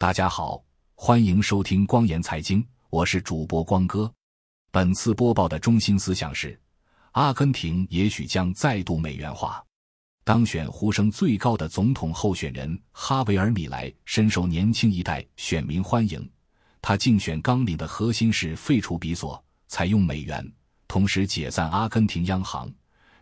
大家好，欢迎收听光言财经，我是主播光哥。本次播报的中心思想是：阿根廷也许将再度美元化。当选呼声最高的总统候选人哈维尔·米莱深受年轻一代选民欢迎。他竞选纲领的核心是废除比索，采用美元，同时解散阿根廷央行。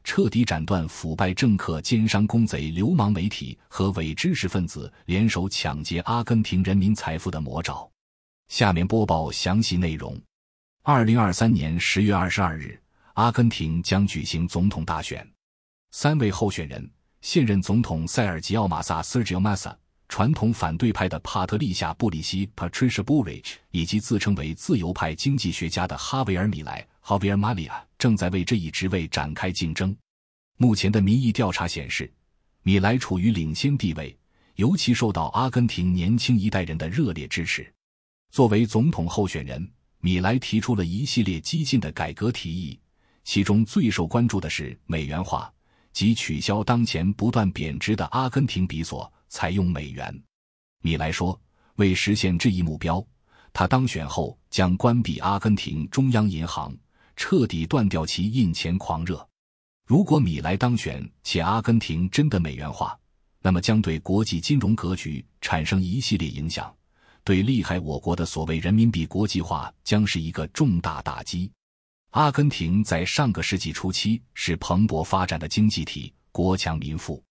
彻底斩断腐败政客、奸商、公贼、流氓媒体和伪知识分子联手抢劫阿根廷人民财富的魔爪。下面播报详细内容。二零二三年十月二十二日，阿根廷将举行总统大选，三位候选人：现任总统塞尔吉奥·马萨 （Sergio Massa）、传统反对派的帕特丽夏·布里希 （Patricia b u r i c h 以及自称为自由派经济学家的哈维尔·米莱。Javier Malia 正在为这一职位展开竞争。目前的民意调查显示，米莱处于领先地位，尤其受到阿根廷年轻一代人的热烈支持。作为总统候选人，米莱提出了一系列激进的改革提议，其中最受关注的是美元化，即取消当前不断贬值的阿根廷比索，采用美元。米莱说，为实现这一目标，他当选后将关闭阿根廷中央银行。彻底断掉其印钱狂热。如果米莱当选，且阿根廷真的美元化，那么将对国际金融格局产生一系列影响，对利害我国的所谓人民币国际化将是一个重大打击。阿根廷在上个世纪初期是蓬勃发展的经济体，国强民富。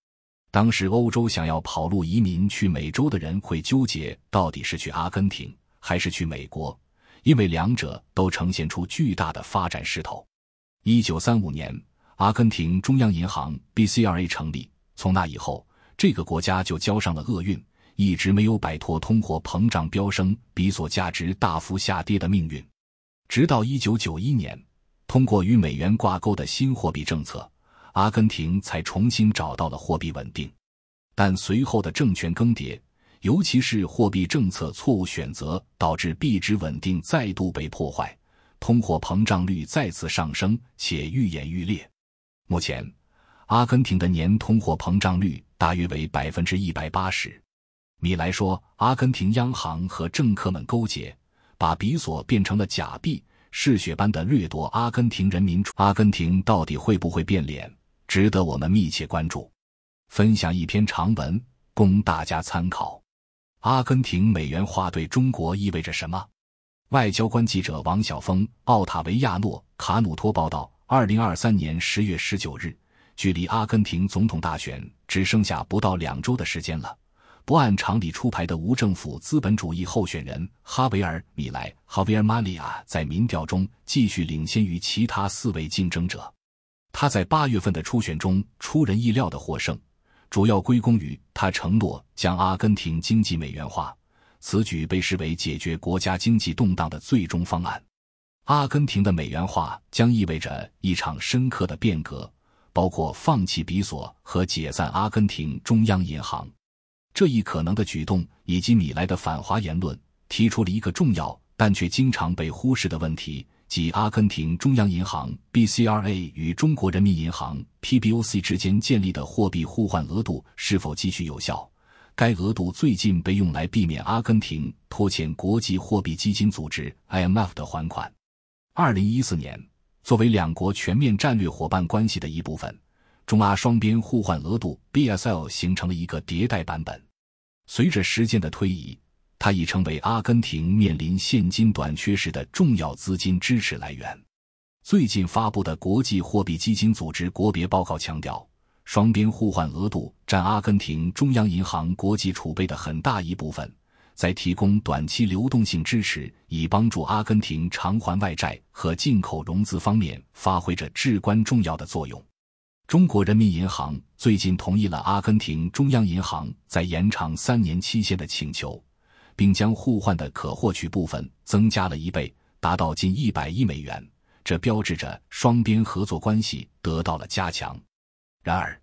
当时欧洲想要跑路移民去美洲的人会纠结，到底是去阿根廷还是去美国。因为两者都呈现出巨大的发展势头。一九三五年，阿根廷中央银行 （BCRA） 成立，从那以后，这个国家就交上了厄运，一直没有摆脱通货膨胀飙升、比索价值大幅下跌的命运。直到一九九一年，通过与美元挂钩的新货币政策，阿根廷才重新找到了货币稳定。但随后的政权更迭。尤其是货币政策错误选择，导致币值稳定再度被破坏，通货膨胀率再次上升，且愈演愈烈。目前，阿根廷的年通货膨胀率大约为百分之一百八十。米莱说，阿根廷央行和政客们勾结，把比索变成了假币，嗜血般的掠夺阿根廷人民。阿根廷到底会不会变脸，值得我们密切关注。分享一篇长文，供大家参考。阿根廷美元化对中国意味着什么？外交官记者王晓峰，奥塔维亚诺卡努托报道：二零二三年十月十九日，距离阿根廷总统大选只剩下不到两周的时间了。不按常理出牌的无政府资本主义候选人哈维尔·米莱 （Javier Malia） 在民调中继续领先于其他四位竞争者。他在八月份的初选中出人意料的获胜。主要归功于他承诺将阿根廷经济美元化，此举被视为解决国家经济动荡的最终方案。阿根廷的美元化将意味着一场深刻的变革，包括放弃比索和解散阿根廷中央银行。这一可能的举动以及米莱的反华言论，提出了一个重要但却经常被忽视的问题。即阿根廷中央银行 （BCRA） 与中国人民银行 （PBOC） 之间建立的货币互换额度是否继续有效？该额度最近被用来避免阿根廷拖欠国际货币基金组织 （IMF） 的还款。二零一四年，作为两国全面战略伙伴关系的一部分，中阿双边互换额度 （BSL） 形成了一个迭代版本。随着时间的推移，它已成为阿根廷面临现金短缺时的重要资金支持来源。最近发布的国际货币基金组织国别报告强调，双边互换额度占阿根廷中央银行国际储备的很大一部分，在提供短期流动性支持，以帮助阿根廷偿还外债和进口融资方面发挥着至关重要的作用。中国人民银行最近同意了阿根廷中央银行在延长三年期限的请求。并将互换的可获取部分增加了一倍，达到近一百亿美元。这标志着双边合作关系得到了加强。然而，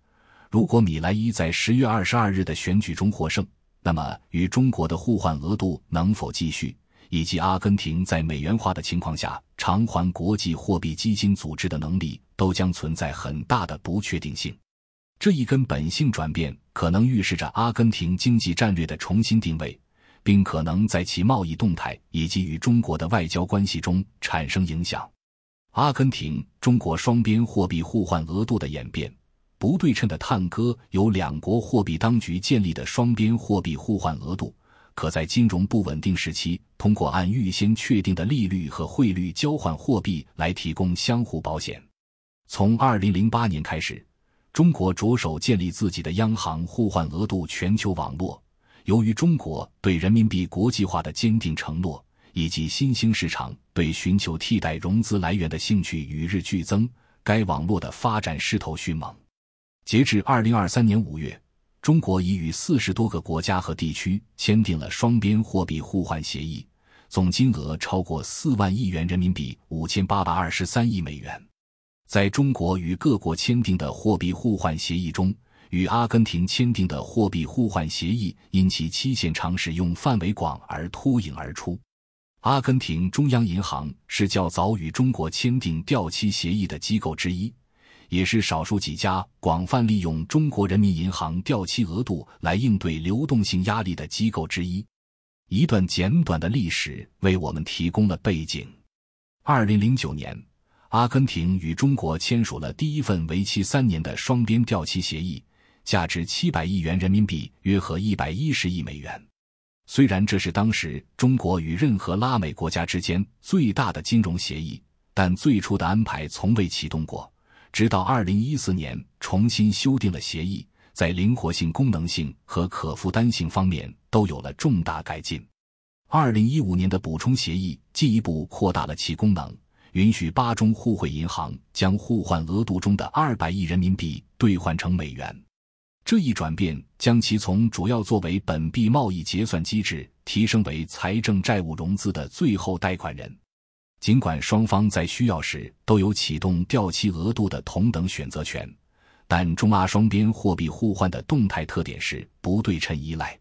如果米莱伊在十月二十二日的选举中获胜，那么与中国的互换额度能否继续，以及阿根廷在美元化的情况下偿还国际货币基金组织的能力，都将存在很大的不确定性。这一根本性转变可能预示着阿根廷经济战略的重新定位。并可能在其贸易动态以及与中国的外交关系中产生影响。阿根廷中国双边货币互换额度的演变，不对称的探戈由两国货币当局建立的双边货币互换额度，可在金融不稳定时期，通过按预先确定的利率和汇率交换货币来提供相互保险。从二零零八年开始，中国着手建立自己的央行互换额度全球网络。由于中国对人民币国际化的坚定承诺，以及新兴市场对寻求替代融资来源的兴趣与日俱增，该网络的发展势头迅猛。截至二零二三年五月，中国已与四十多个国家和地区签订了双边货币互换协议，总金额超过四万亿元人民币，五千八百二十三亿美元。在中国与各国签订的货币互换协议中，与阿根廷签订的货币互换协议因其期限长、使用范围广而脱颖而出。阿根廷中央银行是较早与中国签订掉期协议的机构之一，也是少数几家广泛利用中国人民银行掉期额度来应对流动性压力的机构之一。一段简短的历史为我们提供了背景。二零零九年，阿根廷与中国签署了第一份为期三年的双边掉期协议。价值七百亿元人民币，约合一百一十亿美元。虽然这是当时中国与任何拉美国家之间最大的金融协议，但最初的安排从未启动过。直到二零一四年重新修订了协议，在灵活性、功能性和可负担性方面都有了重大改进。二零一五年的补充协议进一步扩大了其功能，允许八中互惠银行将互换额度中的二百亿人民币兑换成美元。这一转变将其从主要作为本币贸易结算机制，提升为财政债务融资的最后贷款人。尽管双方在需要时都有启动掉期额度的同等选择权，但中阿双边货币互换的动态特点是不对称依赖。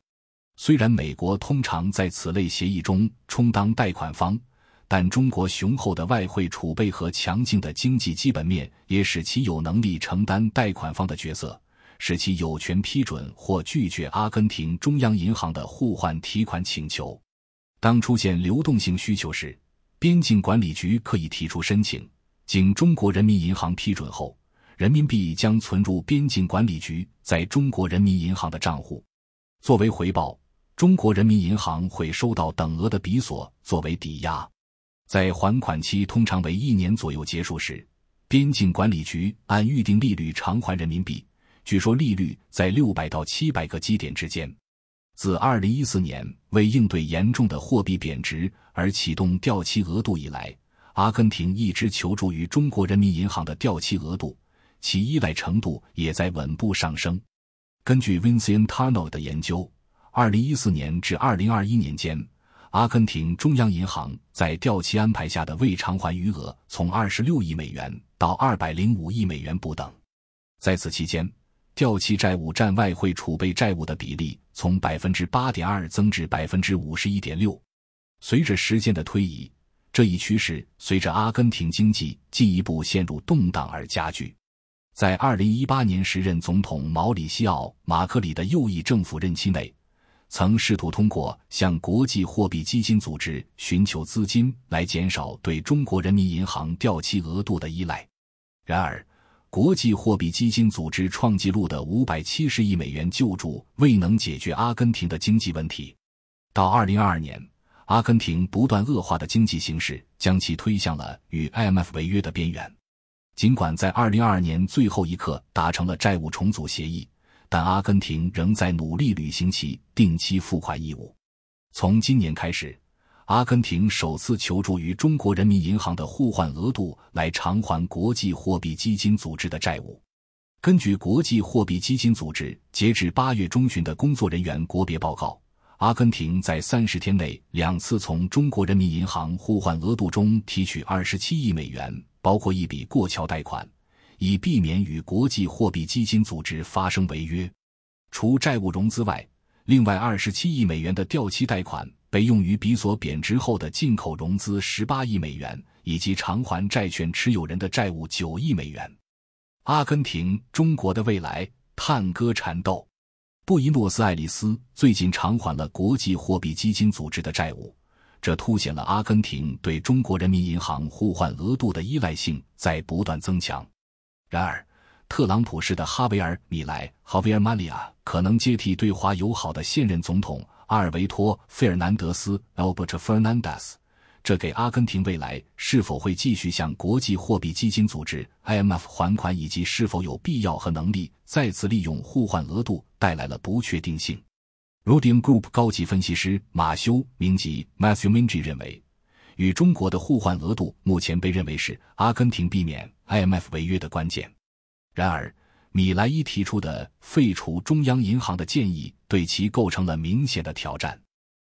虽然美国通常在此类协议中充当贷款方，但中国雄厚的外汇储备和强劲的经济基本面也使其有能力承担贷款方的角色。使其有权批准或拒绝阿根廷中央银行的互换提款请求。当出现流动性需求时，边境管理局可以提出申请，经中国人民银行批准后，人民币将存入边境管理局在中国人民银行的账户。作为回报，中国人民银行会收到等额的比索作为抵押。在还款期通常为一年左右结束时，边境管理局按预定利率偿还人民币。据说利率在六百到七百个基点之间。自二零一四年为应对严重的货币贬值而启动掉期额度以来，阿根廷一直求助于中国人民银行的掉期额度，其依赖程度也在稳步上升。根据 Vincentano 的研究，二零一四年至二零二一年间，阿根廷中央银行在掉期安排下的未偿还余额从二十六亿美元到二百零五亿美元不等。在此期间，掉期债务占外汇储备债务的比例从百分之八点二增至百分之五十一点六。随着时间的推移，这一趋势随着阿根廷经济进一步陷入动荡而加剧。在二零一八年时任总统毛里西奥·马克里的右翼政府任期内，曾试图通过向国际货币基金组织寻求资金来减少对中国人民银行掉期额度的依赖。然而，国际货币基金组织创纪录的五百七十亿美元救助未能解决阿根廷的经济问题。到二零二二年，阿根廷不断恶化的经济形势将其推向了与 IMF 违约的边缘。尽管在二零二二年最后一刻达成了债务重组协议，但阿根廷仍在努力履行其定期付款义务。从今年开始。阿根廷首次求助于中国人民银行的互换额度来偿还国际货币基金组织的债务。根据国际货币基金组织截至八月中旬的工作人员国别报告，阿根廷在三十天内两次从中国人民银行互换额度中提取二十七亿美元，包括一笔过桥贷款，以避免与国际货币基金组织发生违约。除债务融资外，另外二十七亿美元的掉期贷款。被用于比索贬值后的进口融资十八亿美元，以及偿还债券持有人的债务九亿美元。阿根廷，中国的未来，探戈缠斗。布宜诺斯艾利斯最近偿还了国际货币基金组织的债务，这凸显了阿根廷对中国人民银行互换额度的依赖性在不断增强。然而，特朗普式的哈维尔·米莱 （Javier m a l i 可能接替对华友好的现任总统阿尔维托·费尔南德斯 （Albert Fernandez）。这给阿根廷未来是否会继续向国际货币基金组织 （IMF） 还款，以及是否有必要和能力再次利用互换额度带来了不确定性。Rudium Group 高级分析师马修·明吉 （Matthew Mingi） 认为，与中国的互换额度目前被认为是阿根廷避免 IMF 违约的关键。然而，米莱伊提出的废除中央银行的建议对其构成了明显的挑战，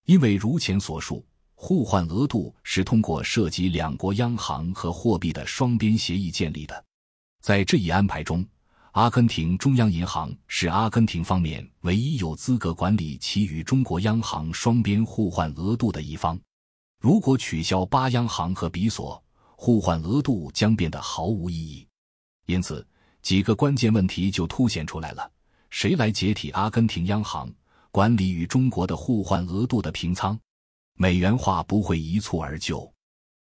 因为如前所述。互换额度是通过涉及两国央行和货币的双边协议建立的。在这一安排中，阿根廷中央银行是阿根廷方面唯一有资格管理其与中国央行双边互换额度的一方。如果取消巴央行和比索，互换额度将变得毫无意义。因此，几个关键问题就凸显出来了：谁来解体阿根廷央行，管理与中国的互换额度的平仓？美元化不会一蹴而就，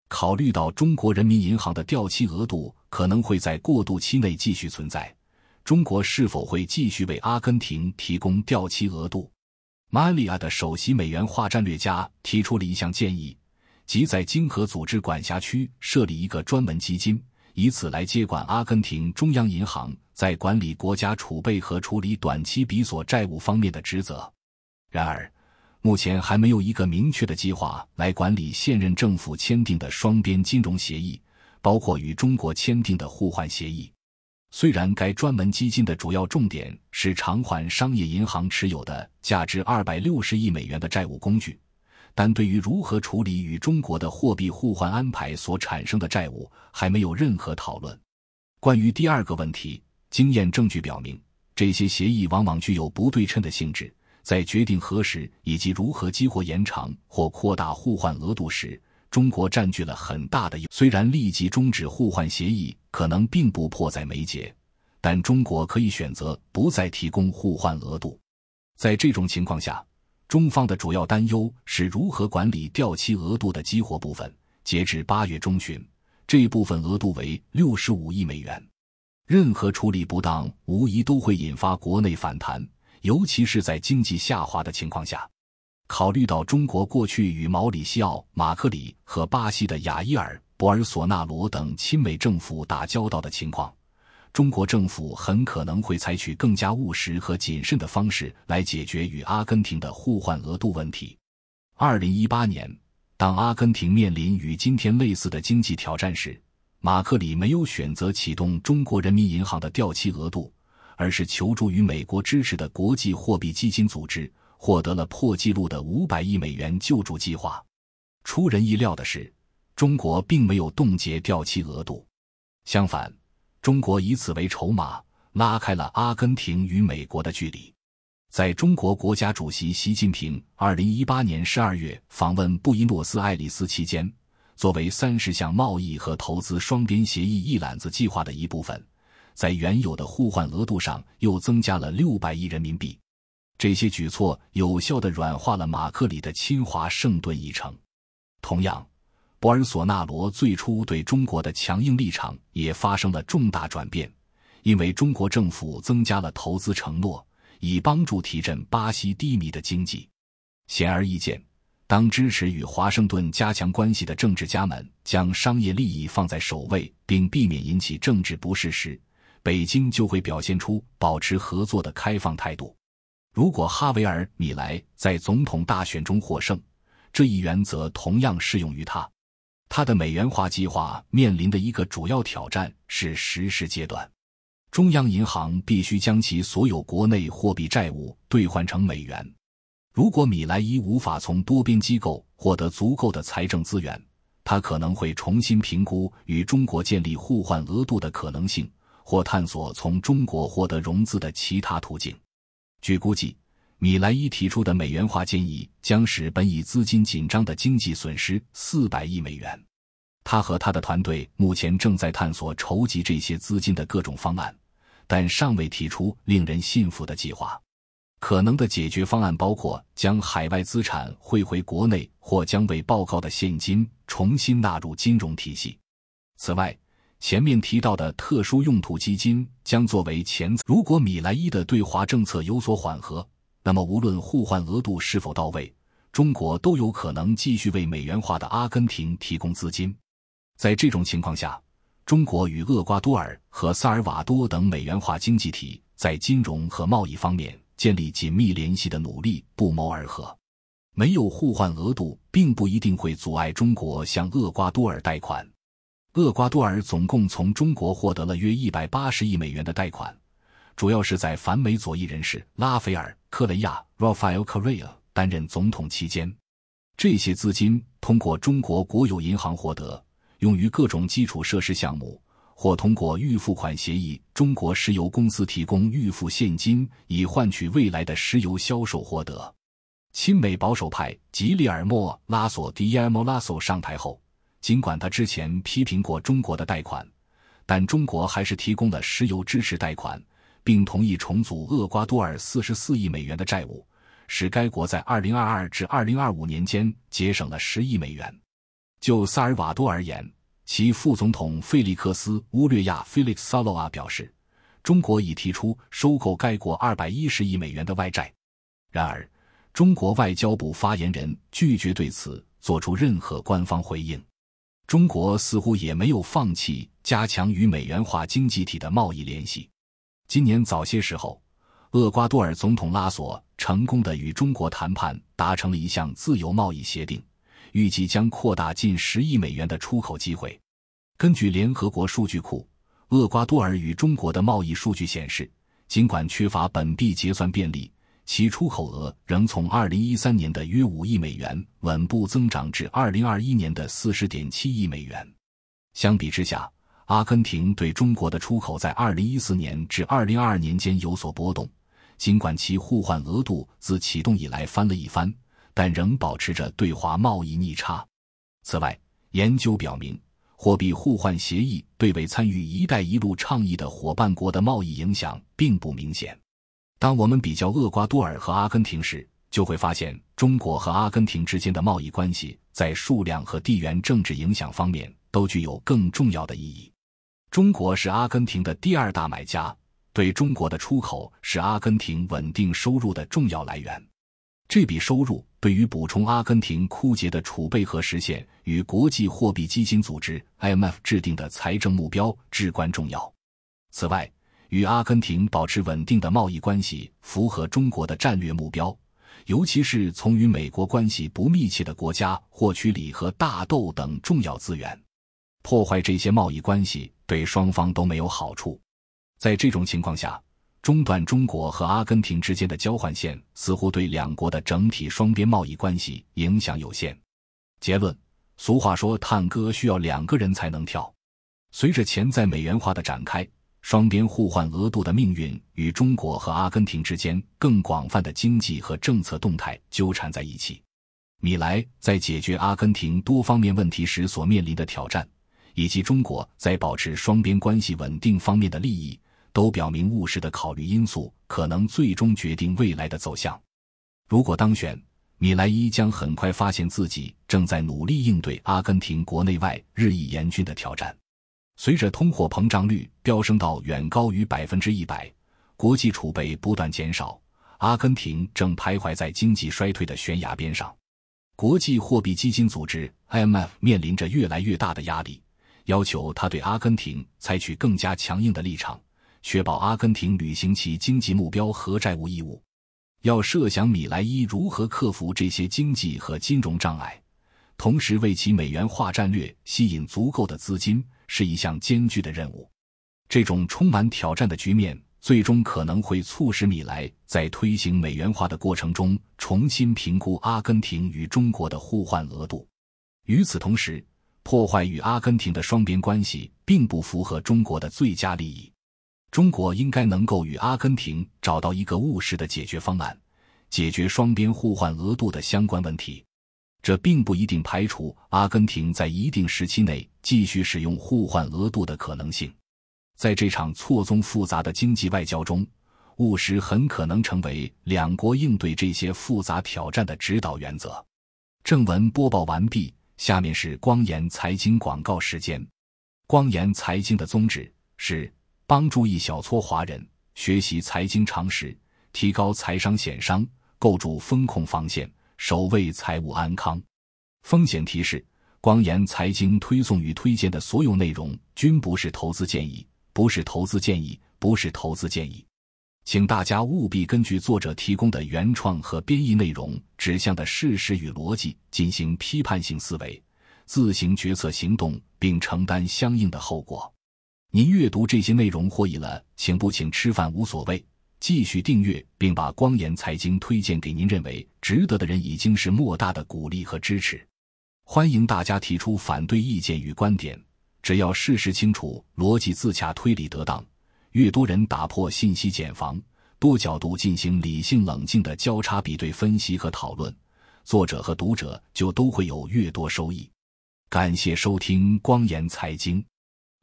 考虑到中国人民银行的掉期额度可能会在过渡期内继续存在，中国是否会继续为阿根廷提供掉期额度？马里亚的首席美元化战略家提出了一项建议，即在经合组织管辖区设立一个专门基金，以此来接管阿根廷中央银行在管理国家储备和处理短期比索债务方面的职责。然而，目前还没有一个明确的计划来管理现任政府签订的双边金融协议，包括与中国签订的互换协议。虽然该专门基金的主要重点是偿还商业银行持有的价值二百六十亿美元的债务工具，但对于如何处理与中国的货币互换安排所产生的债务，还没有任何讨论。关于第二个问题，经验证据表明，这些协议往往具有不对称的性质。在决定何时以及如何激活延长或扩大互换额度时，中国占据了很大的优。虽然立即终止互换协议可能并不迫在眉睫，但中国可以选择不再提供互换额度。在这种情况下，中方的主要担忧是如何管理掉期额度的激活部分。截至八月中旬，这部分额度为六十五亿美元。任何处理不当，无疑都会引发国内反弹。尤其是在经济下滑的情况下，考虑到中国过去与毛里西奥、马克里和巴西的雅伊尔·博尔索纳罗等亲美政府打交道的情况，中国政府很可能会采取更加务实和谨慎的方式来解决与阿根廷的互换额度问题。二零一八年，当阿根廷面临与今天类似的经济挑战时，马克里没有选择启动中国人民银行的掉期额度。而是求助于美国支持的国际货币基金组织，获得了破纪录的五百亿美元救助计划。出人意料的是，中国并没有冻结掉期额度，相反，中国以此为筹码，拉开了阿根廷与美国的距离。在中国国家主席习近平二零一八年十二月访问布宜诺斯艾利斯期间，作为三十项贸易和投资双边协议一揽子计划的一部分。在原有的互换额度上又增加了六百亿人民币，这些举措有效的软化了马克里的侵华盛顿议程。同样，博尔索纳罗最初对中国的强硬立场也发生了重大转变，因为中国政府增加了投资承诺，以帮助提振巴西低迷的经济。显而易见，当支持与华盛顿加强关系的政治家们将商业利益放在首位，并避免引起政治不适时，北京就会表现出保持合作的开放态度。如果哈维尔·米莱在总统大选中获胜，这一原则同样适用于他。他的美元化计划面临的一个主要挑战是实施阶段，中央银行必须将其所有国内货币债务兑换成美元。如果米莱伊无法从多边机构获得足够的财政资源，他可能会重新评估与中国建立互换额度的可能性。或探索从中国获得融资的其他途径。据估计，米莱伊提出的美元化建议将使本已资金紧张的经济损失四百亿美元。他和他的团队目前正在探索筹集这些资金的各种方案，但尚未提出令人信服的计划。可能的解决方案包括将海外资产汇回国内，或将未报告的现金重新纳入金融体系。此外，前面提到的特殊用途基金将作为前。如果米莱伊的对华政策有所缓和，那么无论互换额度是否到位，中国都有可能继续为美元化的阿根廷提供资金。在这种情况下，中国与厄瓜多尔和萨尔瓦多等美元化经济体在金融和贸易方面建立紧密联系的努力不谋而合。没有互换额度，并不一定会阻碍中国向厄瓜多尔贷款。厄瓜多尔总共从中国获得了约一百八十亿美元的贷款，主要是在反美左翼人士拉斐尔·克雷亚 （Rafael Correa） 担任总统期间。这些资金通过中国国有银行获得，用于各种基础设施项目，或通过预付款协议，中国石油公司提供预付现金以换取未来的石油销售获得。亲美保守派吉利尔莫·拉索 （Guillermo Lasso） 上台后。尽管他之前批评过中国的贷款，但中国还是提供了石油支持贷款，并同意重组厄瓜多尔四十四亿美元的债务，使该国在二零二二至二零二五年间节省了十亿美元。就萨尔瓦多而言，其副总统费利克斯·乌略亚 （Felix Salua） 表示，中国已提出收购该国二百一十亿美元的外债。然而，中国外交部发言人拒绝对此做出任何官方回应。中国似乎也没有放弃加强与美元化经济体的贸易联系。今年早些时候，厄瓜多尔总统拉索成功的与中国谈判，达成了一项自由贸易协定，预计将扩大近十亿美元的出口机会。根据联合国数据库，厄瓜多尔与中国的贸易数据显示，尽管缺乏本币结算便利。其出口额仍从二零一三年的约五亿美元稳步增长至二零二一年的四十点七亿美元。相比之下，阿根廷对中国的出口在二零一四年至二零二二年间有所波动。尽管其互换额度自启动以来翻了一番，但仍保持着对华贸易逆差。此外，研究表明，货币互换协议对未参与“一带一路”倡议的伙伴国的贸易影响并不明显。当我们比较厄瓜多尔和阿根廷时，就会发现中国和阿根廷之间的贸易关系在数量和地缘政治影响方面都具有更重要的意义。中国是阿根廷的第二大买家，对中国的出口是阿根廷稳定收入的重要来源。这笔收入对于补充阿根廷枯竭的储备和实现与国际货币基金组织 （IMF） 制定的财政目标至关重要。此外，与阿根廷保持稳定的贸易关系，符合中国的战略目标，尤其是从与美国关系不密切的国家获取锂和大豆等重要资源。破坏这些贸易关系对双方都没有好处。在这种情况下，中断中国和阿根廷之间的交换线，似乎对两国的整体双边贸易关系影响有限。结论：俗话说，探戈需要两个人才能跳。随着潜在美元化的展开。双边互换额度的命运与中国和阿根廷之间更广泛的经济和政策动态纠缠在一起。米莱在解决阿根廷多方面问题时所面临的挑战，以及中国在保持双边关系稳定方面的利益，都表明务实的考虑因素可能最终决定未来的走向。如果当选，米莱伊将很快发现自己正在努力应对阿根廷国内外日益严峻的挑战。随着通货膨胀率飙升到远高于百分之一百，国际储备不断减少，阿根廷正徘徊在经济衰退的悬崖边上。国际货币基金组织 （IMF） 面临着越来越大的压力，要求他对阿根廷采取更加强硬的立场，确保阿根廷履行其经济目标和债务义务。要设想米莱伊如何克服这些经济和金融障碍，同时为其美元化战略吸引足够的资金。是一项艰巨的任务，这种充满挑战的局面最终可能会促使米莱在推行美元化的过程中重新评估阿根廷与中国的互换额度。与此同时，破坏与阿根廷的双边关系并不符合中国的最佳利益。中国应该能够与阿根廷找到一个务实的解决方案，解决双边互换额度的相关问题。这并不一定排除阿根廷在一定时期内继续使用互换额度的可能性。在这场错综复杂的经济外交中，务实很可能成为两国应对这些复杂挑战的指导原则。正文播报完毕，下面是光言财经广告时间。光言财经的宗旨是帮助一小撮华人学习财经常识，提高财商险商，构筑风控防线，守卫财务安康。风险提示：光言财经推送与推荐的所有内容均不是投资建议，不是投资建议，不是投资建议。请大家务必根据作者提供的原创和编译内容指向的事实与逻辑进行批判性思维，自行决策行动，并承担相应的后果。您阅读这些内容获益了，请不请吃饭无所谓，继续订阅并把光言财经推荐给您认为值得的人，已经是莫大的鼓励和支持。欢迎大家提出反对意见与观点，只要事实清楚、逻辑自洽、推理得当。越多人打破信息茧房，多角度进行理性冷静的交叉比对分析和讨论，作者和读者就都会有越多收益。感谢收听光言财经，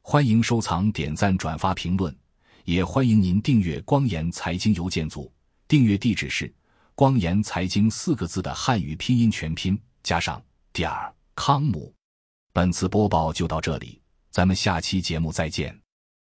欢迎收藏、点赞、转发、评论，也欢迎您订阅光言财经邮件组。订阅地址是“光言财经”四个字的汉语拼音全拼加上点儿康姆。本次播报就到这里，咱们下期节目再见。